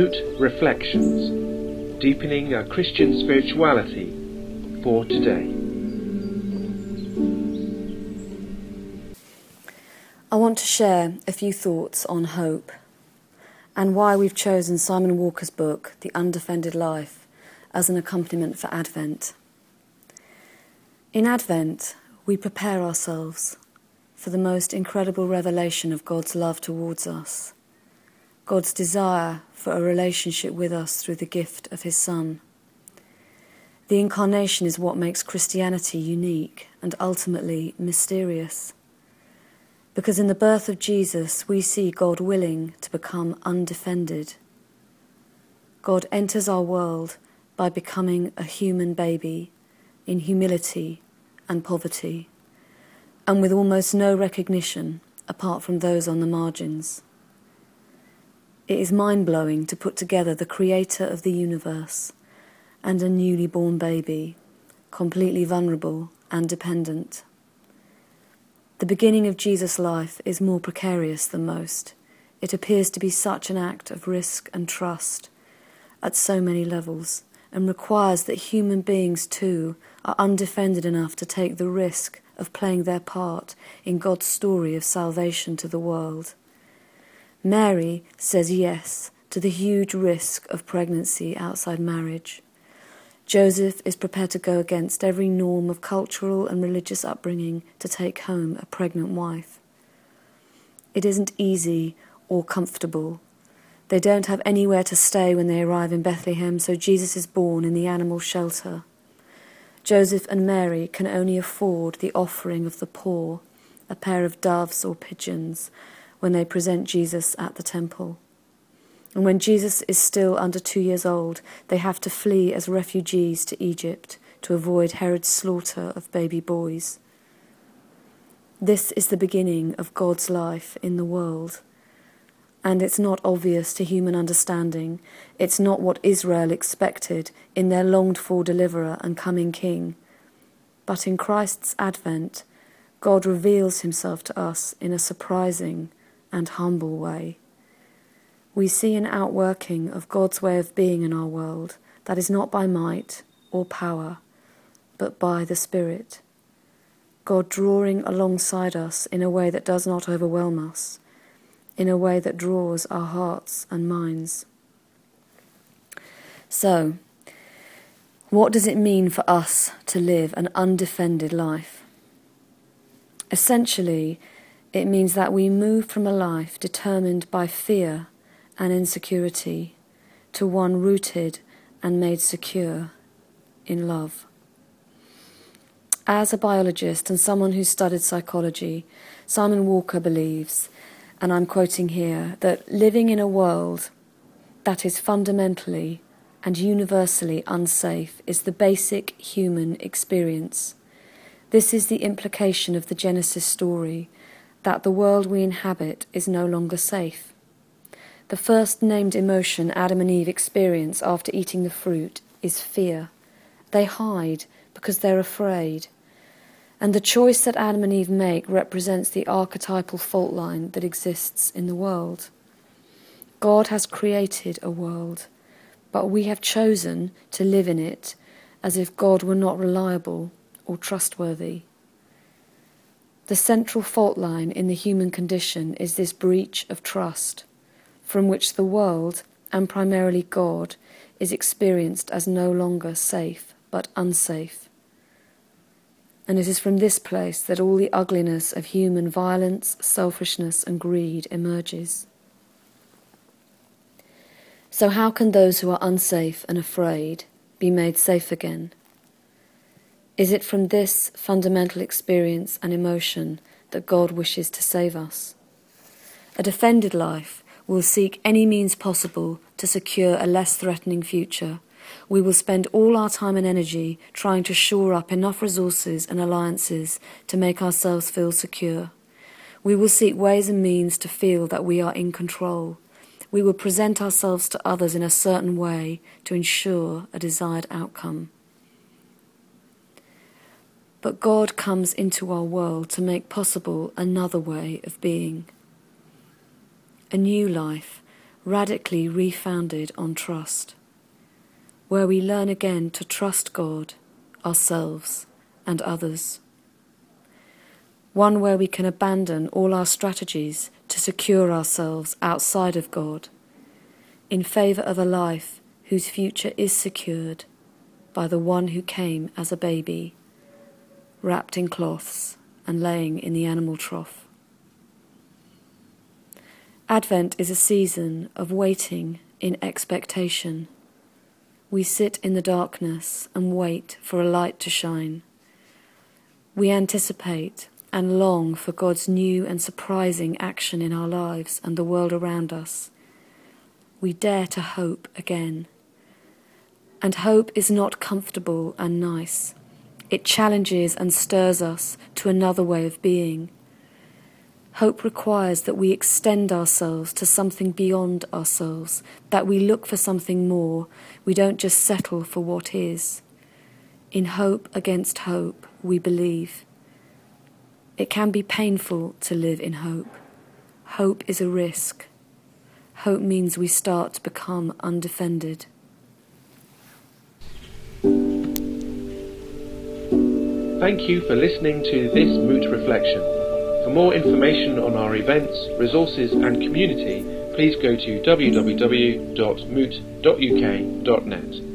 Moot Reflections Deepening a Christian Spirituality for Today. I want to share a few thoughts on hope and why we've chosen Simon Walker's book, The Undefended Life, as an accompaniment for Advent. In Advent, we prepare ourselves for the most incredible revelation of God's love towards us, God's desire for a relationship with us through the gift of His Son. The incarnation is what makes Christianity unique and ultimately mysterious. Because in the birth of Jesus, we see God willing to become undefended. God enters our world by becoming a human baby in humility and poverty, and with almost no recognition apart from those on the margins. It is mind blowing to put together the creator of the universe and a newly born baby, completely vulnerable and dependent. The beginning of Jesus' life is more precarious than most. It appears to be such an act of risk and trust at so many levels and requires that human beings too are undefended enough to take the risk of playing their part in God's story of salvation to the world. Mary says yes to the huge risk of pregnancy outside marriage. Joseph is prepared to go against every norm of cultural and religious upbringing to take home a pregnant wife. It isn't easy or comfortable. They don't have anywhere to stay when they arrive in Bethlehem, so Jesus is born in the animal shelter. Joseph and Mary can only afford the offering of the poor, a pair of doves or pigeons, when they present Jesus at the temple. And when Jesus is still under two years old, they have to flee as refugees to Egypt to avoid Herod's slaughter of baby boys. This is the beginning of God's life in the world. And it's not obvious to human understanding. It's not what Israel expected in their longed for deliverer and coming king. But in Christ's advent, God reveals himself to us in a surprising and humble way we see an outworking of God's way of being in our world that is not by might or power, but by the Spirit. God drawing alongside us in a way that does not overwhelm us, in a way that draws our hearts and minds. So, what does it mean for us to live an undefended life? Essentially, it means that we move from a life determined by fear and insecurity to one rooted and made secure in love. As a biologist and someone who studied psychology, Simon Walker believes, and I'm quoting here, that living in a world that is fundamentally and universally unsafe is the basic human experience. This is the implication of the Genesis story that the world we inhabit is no longer safe. The first named emotion Adam and Eve experience after eating the fruit is fear. They hide because they're afraid. And the choice that Adam and Eve make represents the archetypal fault line that exists in the world. God has created a world, but we have chosen to live in it as if God were not reliable or trustworthy. The central fault line in the human condition is this breach of trust from which the world, and primarily God, is experienced as no longer safe but unsafe. And it is from this place that all the ugliness of human violence, selfishness, and greed emerges. So, how can those who are unsafe and afraid be made safe again? Is it from this fundamental experience and emotion that God wishes to save us? A defended life will seek any means possible to secure a less threatening future. We will spend all our time and energy trying to shore up enough resources and alliances to make ourselves feel secure. We will seek ways and means to feel that we are in control. We will present ourselves to others in a certain way to ensure a desired outcome. But God comes into our world to make possible another way of being. A new life radically refounded on trust, where we learn again to trust God, ourselves, and others. One where we can abandon all our strategies to secure ourselves outside of God in favour of a life whose future is secured by the one who came as a baby, wrapped in cloths and laying in the animal trough. Advent is a season of waiting in expectation. We sit in the darkness and wait for a light to shine. We anticipate and long for God's new and surprising action in our lives and the world around us. We dare to hope again. And hope is not comfortable and nice. It challenges and stirs us to another way of being Hope requires that we extend ourselves to something beyond ourselves, that we look for something more, we don't just settle for what is. In hope against hope, we believe. It can be painful to live in hope. Hope is a risk. Hope means we start to become undefended. Thank you for listening to this Moot Reflection. For more information on our events, resources and community, please go to www.moot.uk.net.